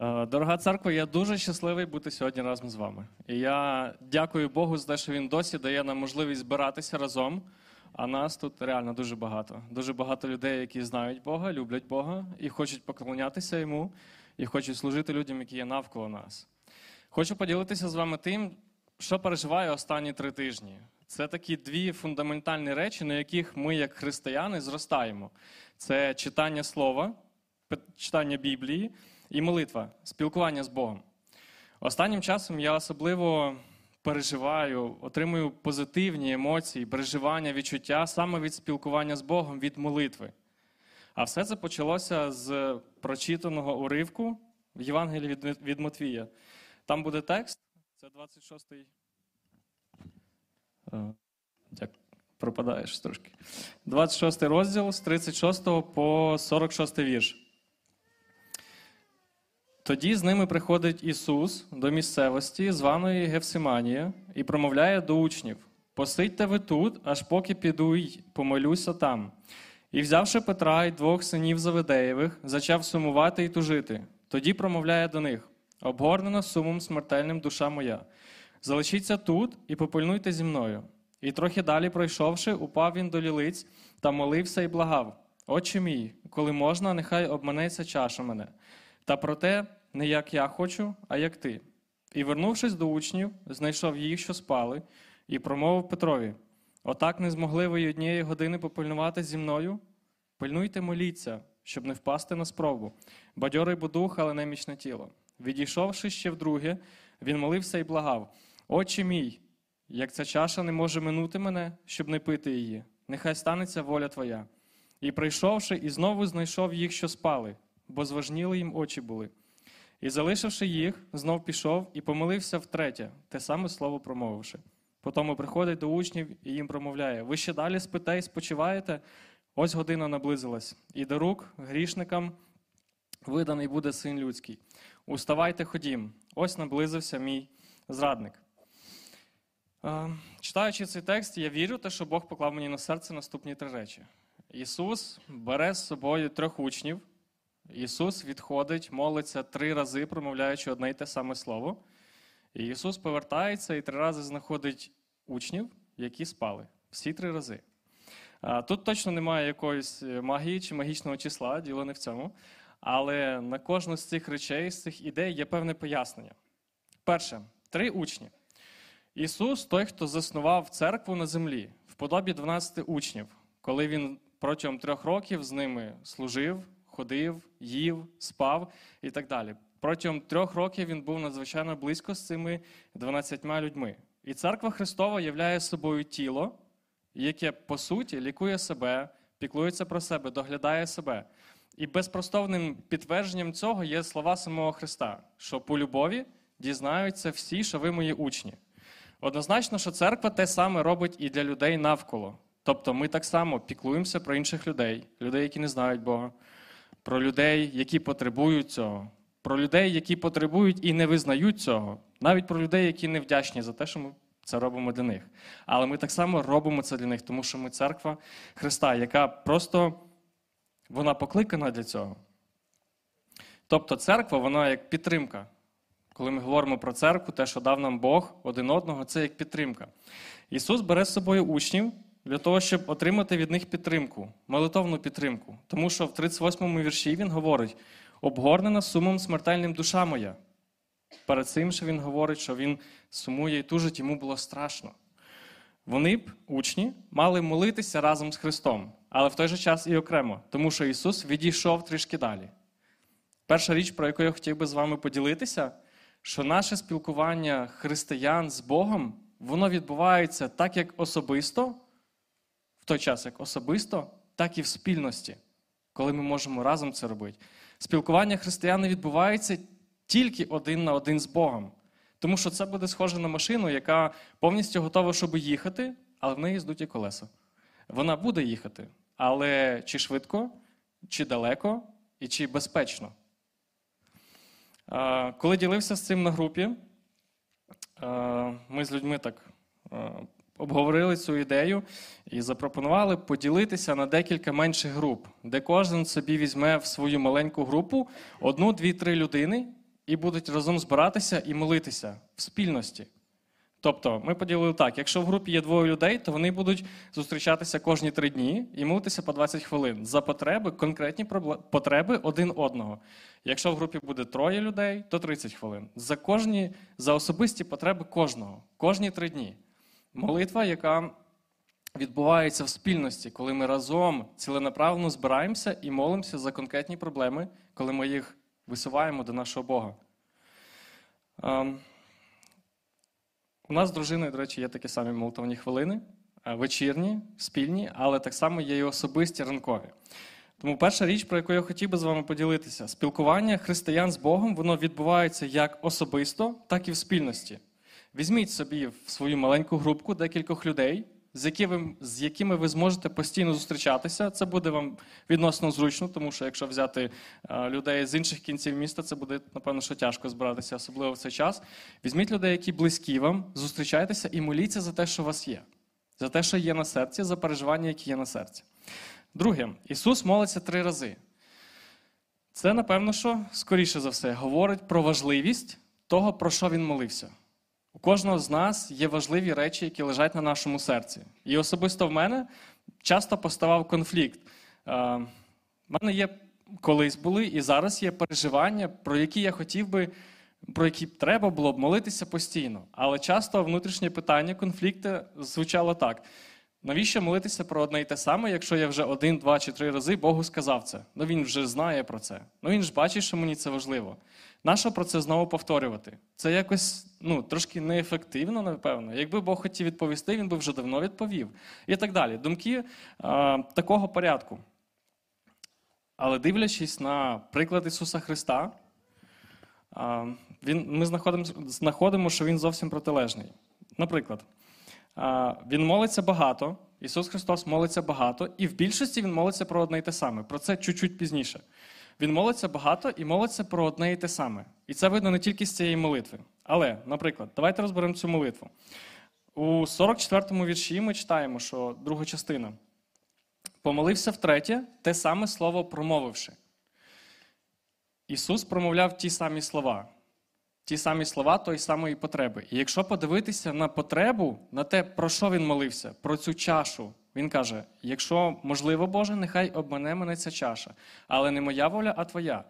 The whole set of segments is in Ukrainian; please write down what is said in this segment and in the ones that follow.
Е, Дорога церква, я дуже щасливий бути сьогодні разом з вами. І я дякую Богу за те, що він досі дає нам можливість збиратися разом. А нас тут реально дуже багато. Дуже багато людей, які знають Бога, люблять Бога і хочуть поклонятися йому, і хочуть служити людям, які є навколо нас. Хочу поділитися з вами тим, що переживаю останні три тижні. Це такі дві фундаментальні речі, на яких ми, як християни, зростаємо: це читання слова, читання Біблії і молитва, спілкування з Богом. Останнім часом я особливо переживаю, отримую позитивні емоції, переживання, відчуття саме від спілкування з Богом, від молитви. А все це почалося з прочитаного уривку в Євангелії від, від Матвія. Там буде текст, це 26-й. Е, Як пропадаєш трошки. 26 розділ з 36 по 46 вірш. Тоді з ними приходить Ісус до місцевості, званої Гевсиманія, і промовляє до учнів: Посидьте ви тут, аж поки піду й помолюся там. І, взявши Петра й двох синів Заведеєвих, зачав сумувати й тужити. Тоді промовляє до них: Обгорнена сумом смертельним душа моя. Залишіться тут і попильнуйте зі мною. І трохи далі, пройшовши, упав він до лілиць та молився і благав: Отче мій, коли можна, нехай обманеться чаша мене. Та проте не як я хочу, а як ти. І, вернувшись до учнів, знайшов їх, що спали, і промовив Петрові: Отак не змогли ви однієї години попильнувати зі мною? Пильнуйте, моліться, щоб не впасти на спробу. Бадьорий бо дух, але немічне тіло. Відійшовши ще вдруге, він молився і благав: Отче мій, як ця чаша не може минути мене, щоб не пити її, нехай станеться воля твоя. І прийшовши, і знову знайшов їх, що спали, бо зважніли їм очі були. І, залишивши їх, знов пішов і помолився втретє, те саме слово промовивши. Потому приходить до учнів і їм промовляє: Ви ще далі спите і спочиваєте? Ось година наблизилась, і до рук грішникам виданий буде син людський. Уставайте, ходім, ось наблизився мій зрадник. Е, Читаючи цей текст, я вірю, те, що Бог поклав мені на серце наступні три речі. Ісус бере з собою трьох учнів. Ісус відходить, молиться три рази, промовляючи одне й те саме слово. І Ісус повертається і три рази знаходить учнів, які спали. Всі три рази. Тут точно немає якоїсь е, магії чи магічного числа, діло не в цьому. Але на кожну з цих речей, з цих ідей є певне пояснення. Перше, три учні. Ісус той, хто заснував церкву на землі, в подобі 12 учнів, коли він протягом трьох років з ними служив, ходив, їв, спав і так далі. Протягом трьох років він був надзвичайно близько з цими 12 людьми. І церква Христова являє собою тіло, яке по суті лікує себе, піклується про себе, доглядає себе. І безпростовним підтвердженням цього є слова самого Христа, що по любові дізнаються всі, що ви мої учні. Однозначно, що церква те саме робить і для людей навколо. Тобто ми так само піклуємося про інших людей, людей, які не знають Бога, про людей, які потребують цього, про людей, які потребують і не визнають цього, навіть про людей, які не вдячні за те, що ми це робимо для них. Але ми так само робимо це для них, тому що ми церква Христа, яка просто вона покликана для цього. Тобто церква, вона як підтримка. Коли ми говоримо про церкву, те, що дав нам Бог один одного, це як підтримка. Ісус бере з собою учнів для того, щоб отримати від них підтримку, молитовну підтримку. Тому що в 38-му вірші він говорить: обгорнена сумом смертельним душа моя. Перед цим що він говорить, що він сумує і тужить, йому було страшно. Вони б, учні, мали молитися разом з Христом, але в той же час і окремо, тому що Ісус відійшов трішки далі. Перша річ, про яку я хотів би з вами поділитися, що наше спілкування християн з Богом, воно відбувається так, як особисто, в той час, як особисто, так і в спільності, коли ми можемо разом це робити. Спілкування християн не відбувається тільки один на один з Богом. Тому що це буде схоже на машину, яка повністю готова, щоб їхати, але в неї здуті колеса. Вона буде їхати, але чи швидко, чи далеко, і чи безпечно. Коли ділився з цим на групі, ми з людьми так обговорили цю ідею і запропонували поділитися на декілька менших груп, де кожен собі візьме в свою маленьку групу одну, дві, три людини, і будуть разом збиратися і молитися в спільності. Тобто, ми поділили так: якщо в групі є двоє людей, то вони будуть зустрічатися кожні три дні і молитися по 20 хвилин за потреби, конкретні потреби один одного. Якщо в групі буде троє людей, то 30 хвилин. За кожні, за особисті потреби кожного, кожні три дні. Молитва, яка відбувається в спільності, коли ми разом ціленаправно збираємося і молимося за конкретні проблеми, коли ми їх висуваємо до нашого Бога. Ем, у нас з дружиною, до речі, є такі самі молитовні хвилини, е, вечірні, спільні, але так само є і особисті ранкові. Тому перша річ, про яку я хотів би з вами поділитися, спілкування християн з Богом, воно відбувається як особисто, так і в спільності. Візьміть собі в свою маленьку групку декількох людей, з якими, з якими ви зможете постійно зустрічатися. Це буде вам відносно зручно, тому що якщо взяти е, людей з інших кінців міста, це буде, напевно, що тяжко збиратися, особливо в цей час. Візьміть людей, які близькі вам, зустрічайтеся і моліться за те, що у вас є, за те, що є на серці, за переживання, які є на серці. Друге, Ісус молиться три рази. Це, напевно, що, скоріше за все, говорить про важливість того, про що він молився. У кожного з нас є важливі речі, які лежать на нашому серці. І особисто в мене часто поставав конфлікт. У е, мене є колись були і зараз є переживання, про які я хотів би, про які треба було б молитися постійно. Але часто внутрішнє питання, конфлікти звучало так. Навіщо молитися про одне і те саме, якщо я вже один, два чи три рази Богу сказав це? Ну він вже знає про це. Ну він ж бачить, що мені це важливо. Нащо про це знову повторювати? Це якось ну, трошки неефективно, напевно. Якби Бог хотів відповісти, він би вже давно відповів. І так далі. Думки а, такого порядку. Але дивлячись на приклад Ісуса Христа, а, він, ми знаходимо, знаходимо, що Він зовсім протилежний. Наприклад, а, Він молиться багато, Ісус Христос молиться багато, і в більшості Він молиться про одне і те саме. Про це чуть-чуть пізніше. Він молиться багато і молиться про одне і те саме. І це видно не тільки з цієї молитви. Але, наприклад, давайте розберемо цю молитву. У 44-му вірші ми читаємо, що друга частина. Помолився втретє, те саме слово промовивши. Ісус промовляв ті самі слова, ті самі слова тої самої потреби. І якщо подивитися на потребу, на те, про що він молився, про цю чашу, він каже: якщо можливо, Боже, нехай обмане мене ця чаша, але не моя воля, а твоя.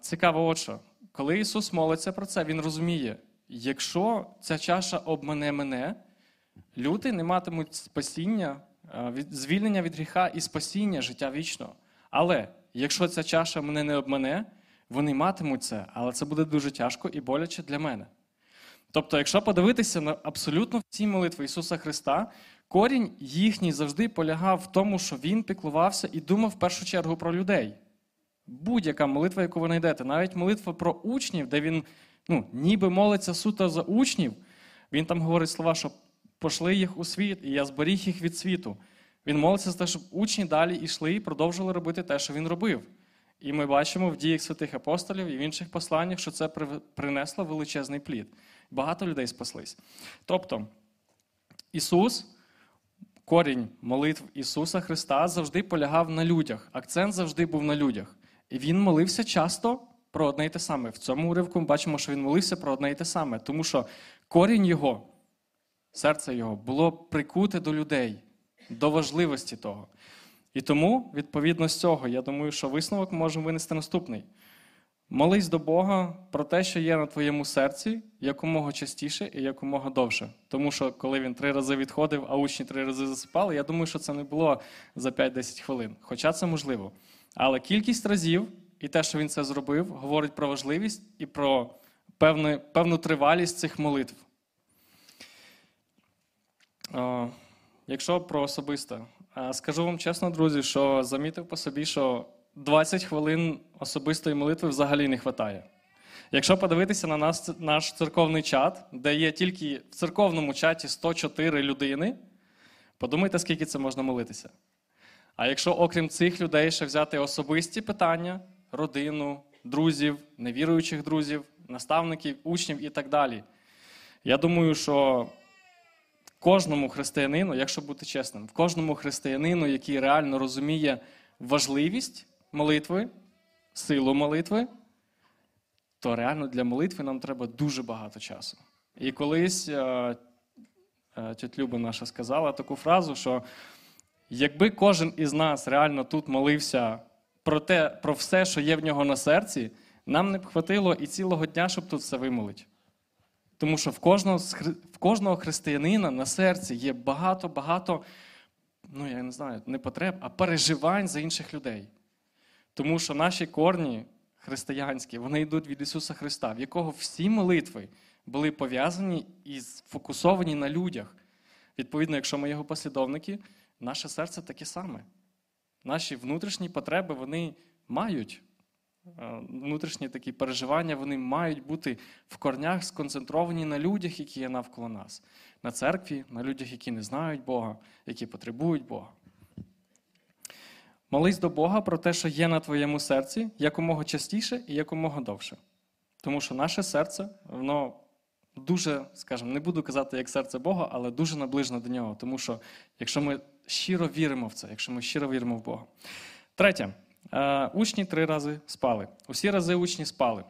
Цікаво, от що. Коли Ісус молиться про це, Він розуміє, якщо ця чаша обмане мене, люди не матимуть спасіння, звільнення від гріха і спасіння життя вічного. Але якщо ця чаша мене не обмане, вони матимуть це, але це буде дуже тяжко і боляче для мене. Тобто, якщо подивитися на абсолютно всі молитви Ісуса Христа, Корінь їхній завжди полягав в тому, що він піклувався і думав в першу чергу про людей. Будь-яка молитва, яку ви знайдете, навіть молитва про учнів, де він ну, ніби молиться суто за учнів, він там говорить слова, що пошли їх у світ, і я зберіг їх від світу. Він молиться за те, щоб учні далі йшли і продовжували робити те, що він робив. І ми бачимо в діях святих апостолів і в інших посланнях, що це принесло величезний плід. Багато людей спаслись. Тобто, Ісус корінь молитв Ісуса Христа завжди полягав на людях. Акцент завжди був на людях. І він молився часто про одне й те саме. В цьому уривку ми бачимо, що він молився про одне й те саме, тому що корінь його, серце його, було прикуте до людей, до важливості того. І тому, відповідно з цього, я думаю, що висновок можемо винести наступний. Молись до Бога про те, що є на твоєму серці, якомога частіше і якомога довше. Тому що, коли він три рази відходив, а учні три рази засипали, я думаю, що це не було за 5-10 хвилин. Хоча це можливо. Але кількість разів і те, що він це зробив, говорить про важливість і про певну, певну тривалість цих молитв. О, якщо про особисте, скажу вам чесно, друзі, що замітив по собі, що 20 хвилин особистої молитви взагалі не вистачає. Якщо подивитися на нас, наш церковний чат, де є тільки в церковному чаті 104 людини, подумайте, скільки це можна молитися. А якщо, окрім цих людей, ще взяти особисті питання, родину, друзів, невіруючих друзів, наставників, учнів і так далі, я думаю, що кожному християнину, якщо бути чесним, кожному християнину, який реально розуміє важливість молитви, силу молитви, то реально для молитви нам треба дуже багато часу. І колись е, е, тьоть Люба наша сказала таку фразу, що якби кожен із нас реально тут молився про те, про все, що є в нього на серці, нам не б хватило і цілого дня, щоб тут все вимолити. Тому що в кожного, в кожного християнина на серці є багато-багато, ну я не знаю, не потреб, а переживань за інших людей. Тому що наші корні християнські, вони йдуть від Ісуса Христа, в якого всі молитви були пов'язані і сфокусовані на людях. Відповідно, якщо ми його послідовники, наше серце таке саме. Наші внутрішні потреби вони мають. Е, внутрішні такі переживання вони мають бути в корнях сконцентровані на людях, які є навколо нас, на церкві, на людях, які не знають Бога, які потребують Бога. Молись до Бога про те, що є на твоєму серці, якомога частіше і якомога довше. Тому що наше серце, воно дуже, скажімо, не буду казати як серце Бога, але дуже наближено до нього. Тому що якщо ми щиро віримо в це, якщо ми щиро віримо в Бога. Третє, е, учні три рази спали. Усі рази учні спали.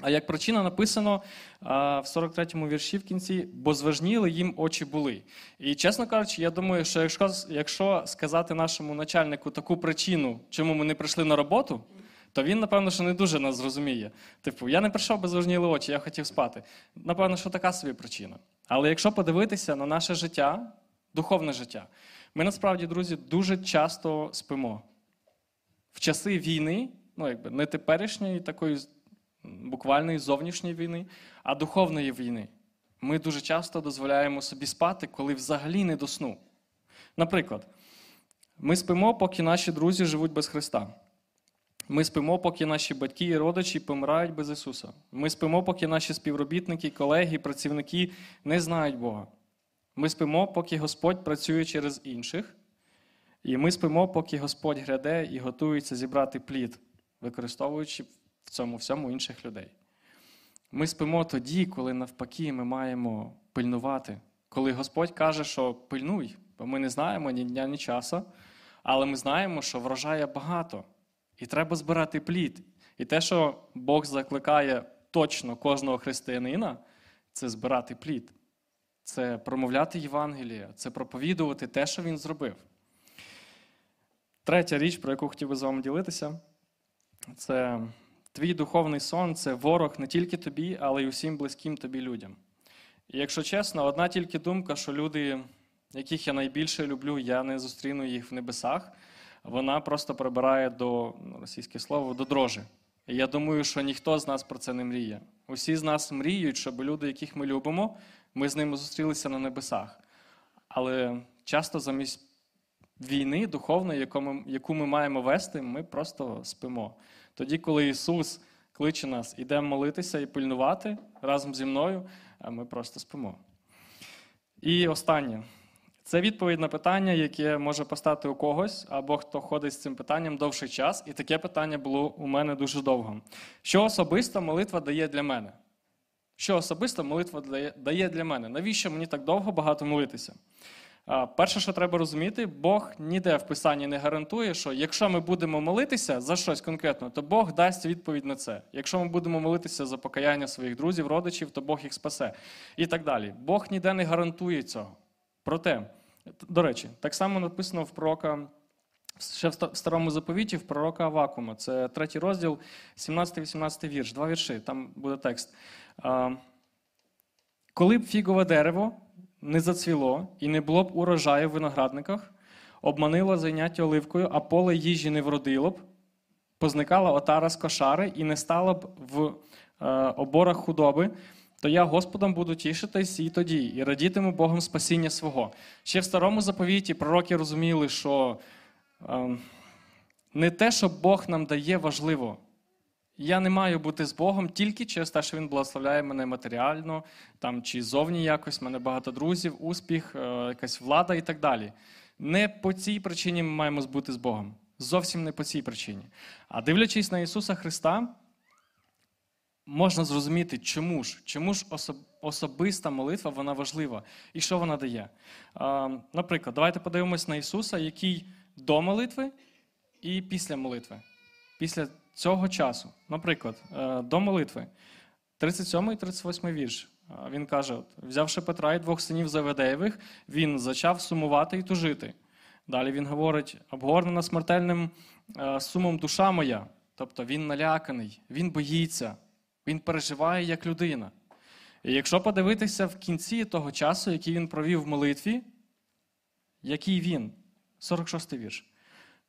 А як причина написано в 43-му вірші в кінці, бо зважніли їм очі були. І чесно кажучи, я думаю, що якщо якщо сказати нашому начальнику таку причину, чому ми не прийшли на роботу, то він, напевно, що не дуже нас зрозуміє. Типу, я не прийшов, бо зважніли очі, я хотів спати. Напевно, що така собі причина. Але якщо подивитися на наше життя, духовне життя, ми насправді, друзі, дуже часто спимо. В часи війни, ну якби не теперішньої такої буквальної зовнішньої війни, а духовної війни. Ми дуже часто дозволяємо собі спати, коли взагалі не до сну. Наприклад, ми спимо, поки наші друзі живуть без Христа. Ми спимо, поки наші батьки і родичі помирають без Ісуса. Ми спимо, поки наші співробітники, колеги, працівники не знають Бога. Ми спимо, поки Господь працює через інших. І ми спимо, поки Господь гряде і готується зібрати плід, використовуючи в цьому всьому інших людей. Ми спимо тоді, коли навпаки ми маємо пильнувати. Коли Господь каже, що пильнуй, бо ми не знаємо ні дня, ні часу, але ми знаємо, що врожає багато, і треба збирати плід. І те, що Бог закликає точно кожного християнина, це збирати плід, це промовляти Євангеліє, це проповідувати те, що він зробив. Третя річ, про яку хотів би з вами ділитися, це Твій духовний сон це ворог не тільки тобі, але й усім близьким тобі людям. І якщо чесно, одна тільки думка, що люди, яких я найбільше люблю, я не зустріну їх в небесах, вона просто прибирає до ну, російське слово до дрожі. І я думаю, що ніхто з нас про це не мріє. Усі з нас мріють, щоб люди, яких ми любимо, ми з ними зустрілися на небесах. Але часто замість війни духовної, яку ми маємо вести, ми просто спимо. Тоді, коли Ісус кличе нас, ідемо молитися і пильнувати разом зі мною, ми просто спимо. І останнє. Це відповідь на питання, яке може постати у когось, або хто ходить з цим питанням довший час, і таке питання було у мене дуже довго. Що особисто молитва дає для мене? Що особисто молитва дає для мене? Навіщо мені так довго багато молитися? Перше, що треба розуміти, Бог ніде в Писанні не гарантує, що якщо ми будемо молитися за щось конкретно, то Бог дасть відповідь на це. Якщо ми будемо молитися за покаяння своїх друзів, родичів, то Бог їх спасе. І так далі. Бог ніде не гарантує цього. Проте, до речі, так само написано в пророка. Ще в старому заповіті в пророка Авакума. Це третій розділ, 17-18 вірш, два вірші, там буде текст. Коли б фігове дерево не зацвіло і не було б урожаю в виноградниках, обманило зайняття оливкою, а поле їжі не вродило б, позникала отара з кошари і не стала б в е, оборах худоби, то я Господом буду тішитись і тоді, і радітиму Богом спасіння свого. Ще в старому заповіті пророки розуміли, що е, не те, що Бог нам дає, важливо. Я не маю бути з Богом тільки через те, що Він благословляє мене матеріально, там, чи зовні якось, в мене багато друзів, успіх, е, якась влада і так далі. Не по цій причині ми маємо бути з Богом. Зовсім не по цій причині. А дивлячись на Ісуса Христа, можна зрозуміти, чому ж чому ж особиста молитва вона важлива і що вона дає. Наприклад, давайте подивимось на Ісуса, який до молитви і після молитви. Після цього часу, наприклад, е, до молитви, 37 і 38 вірш. Е, Він каже: от, взявши Петра і двох синів Заведеєвих, він зачав сумувати і тужити. Далі він говорить: обгорнена смертельним е, сумом душа моя. Тобто він наляканий, він боїться, він переживає як людина. І якщо подивитися в кінці того часу, який він провів в молитві, який він, 46 й вірш,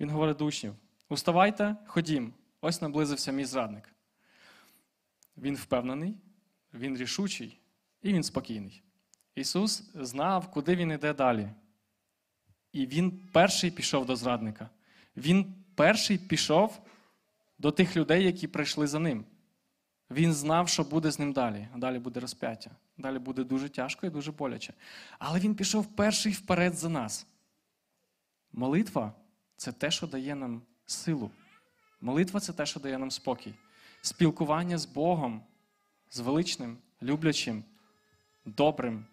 він говорить до учнів: Уставайте, ходім, ось наблизився мій зрадник. Він впевнений, він рішучий і він спокійний. Ісус знав, куди він йде далі. І він перший пішов до зрадника. Він перший пішов до тих людей, які прийшли за ним. Він знав, що буде з ним далі. Далі буде розп'яття. Далі буде дуже тяжко і дуже боляче. Але він пішов перший вперед за нас. Молитва це те, що дає нам силу. Молитва це те, що дає нам спокій. Спілкування з Богом, з величним, люблячим, добрим,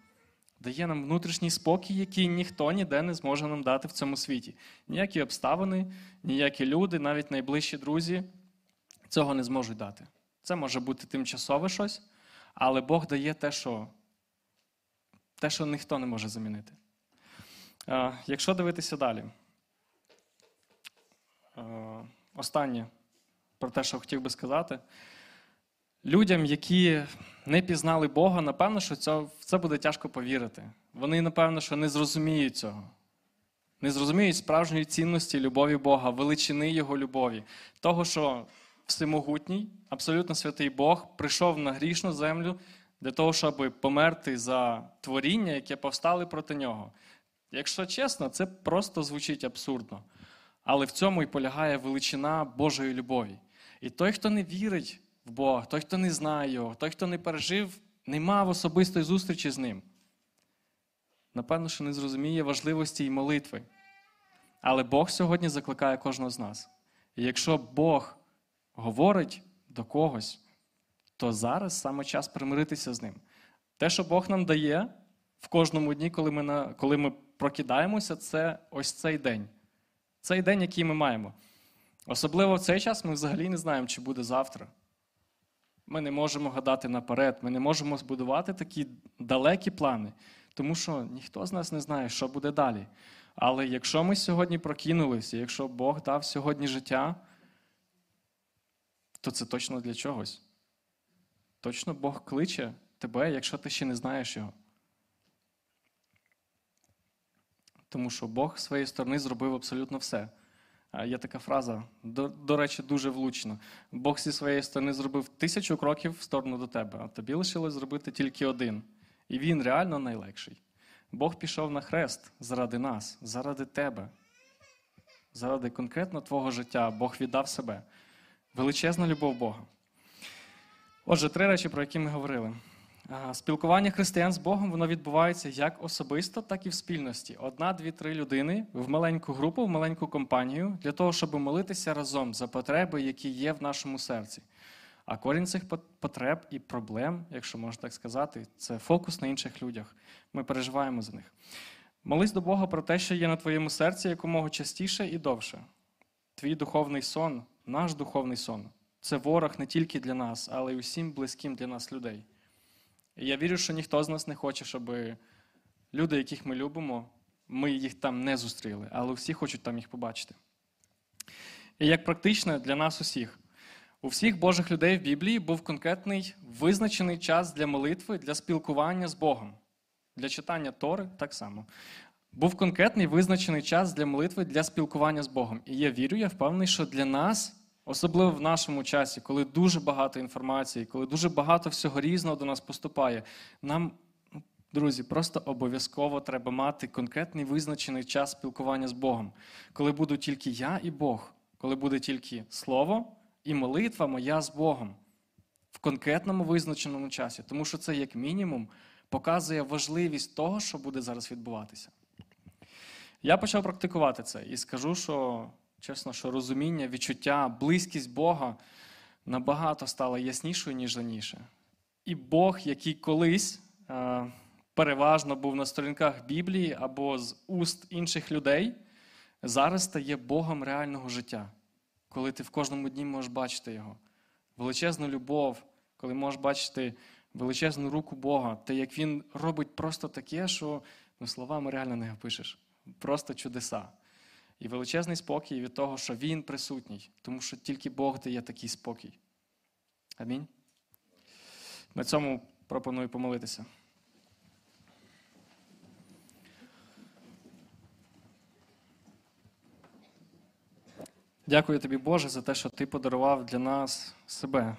дає нам внутрішній спокій, який ніхто ніде не зможе нам дати в цьому світі. Ніякі обставини, ніякі люди, навіть найближчі друзі цього не зможуть дати. Це може бути тимчасове щось, але Бог дає те, що, те, що ніхто не може замінити. Е, Якщо дивитися далі, Е, останнє про те, що хотів би сказати. Людям, які не пізнали Бога, напевно, що це, в це буде тяжко повірити. Вони, напевно, що не зрозуміють цього. Не зрозуміють справжньої цінності любові Бога, величини Його любові, того, що всемогутній, абсолютно святий Бог прийшов на грішну землю для того, щоб померти за творіння, яке повстали проти нього. Якщо чесно, це просто звучить абсурдно. Але в цьому і полягає величина Божої любові. І той, хто не вірить в Бога, той, хто не знає Його, той, хто не пережив, не мав особистої зустрічі з ним, напевно, що не зрозуміє важливості і молитви. Але Бог сьогодні закликає кожного з нас. І якщо Бог говорить до когось, то зараз саме час примиритися з ним. Те, що Бог нам дає в кожному дні, коли ми, на, коли ми прокидаємося, це ось цей день. Цей день, який ми маємо. Особливо в цей час ми взагалі не знаємо, чи буде завтра. Ми не можемо гадати наперед, ми не можемо збудувати такі далекі плани, тому що ніхто з нас не знає, що буде далі. Але якщо ми сьогодні прокинулися, якщо Бог дав сьогодні життя, то це точно для чогось. Точно Бог кличе тебе, якщо ти ще не знаєш його. Тому що Бог з своєї сторони зробив абсолютно все. Є така фраза, до, до речі, дуже влучно. Бог зі своєї сторони зробив тисячу кроків в сторону до тебе, а тобі лишилось зробити тільки один. І він реально найлегший. Бог пішов на хрест заради нас, заради тебе, заради конкретно твого життя. Бог віддав себе. Величезна любов Бога. Отже, три речі, про які ми говорили. Спілкування християн з Богом воно відбувається як особисто, так і в спільності. Одна, дві, три людини в маленьку групу, в маленьку компанію для того, щоб молитися разом за потреби, які є в нашому серці. А корінь цих потреб і проблем, якщо можна так сказати, це фокус на інших людях. Ми переживаємо за них. Молись до Бога про те, що є на твоєму серці якомога частіше і довше. Твій духовний сон, наш духовний сон це ворог не тільки для нас, але й усім близьким для нас людей. І я вірю, що ніхто з нас не хоче, щоб люди, яких ми любимо, ми їх там не зустріли, але всі хочуть там їх побачити. І як практично для нас усіх, у всіх Божих людей в Біблії був конкретний визначений час для молитви, для спілкування з Богом, для читання Тори так само. Був конкретний визначений час для молитви, для спілкування з Богом. І я вірю, я впевнений, що для нас. Особливо в нашому часі, коли дуже багато інформації, коли дуже багато всього різного до нас поступає, нам, друзі, просто обов'язково треба мати конкретний визначений час спілкування з Богом, коли буду тільки я і Бог, коли буде тільки Слово і молитва моя з Богом в конкретному визначеному часі, тому що це, як мінімум, показує важливість того, що буде зараз відбуватися. Я почав практикувати це і скажу, що. Чесно, що розуміння, відчуття, близькість Бога набагато стала яснішою, ніж раніше. І Бог, який колись е, переважно був на сторінках Біблії або з уст інших людей, зараз стає Богом реального життя. коли ти в кожному дні можеш бачити Його. Величезну любов, коли можеш бачити величезну руку Бога, те, як Він робить просто таке, що ну, словами реально не опишеш. Просто чудеса. І величезний спокій від того, що Він присутній, тому що тільки Бог дає такий спокій. Амінь. На цьому пропоную помолитися. Дякую тобі, Боже, за те, що ти подарував для нас себе,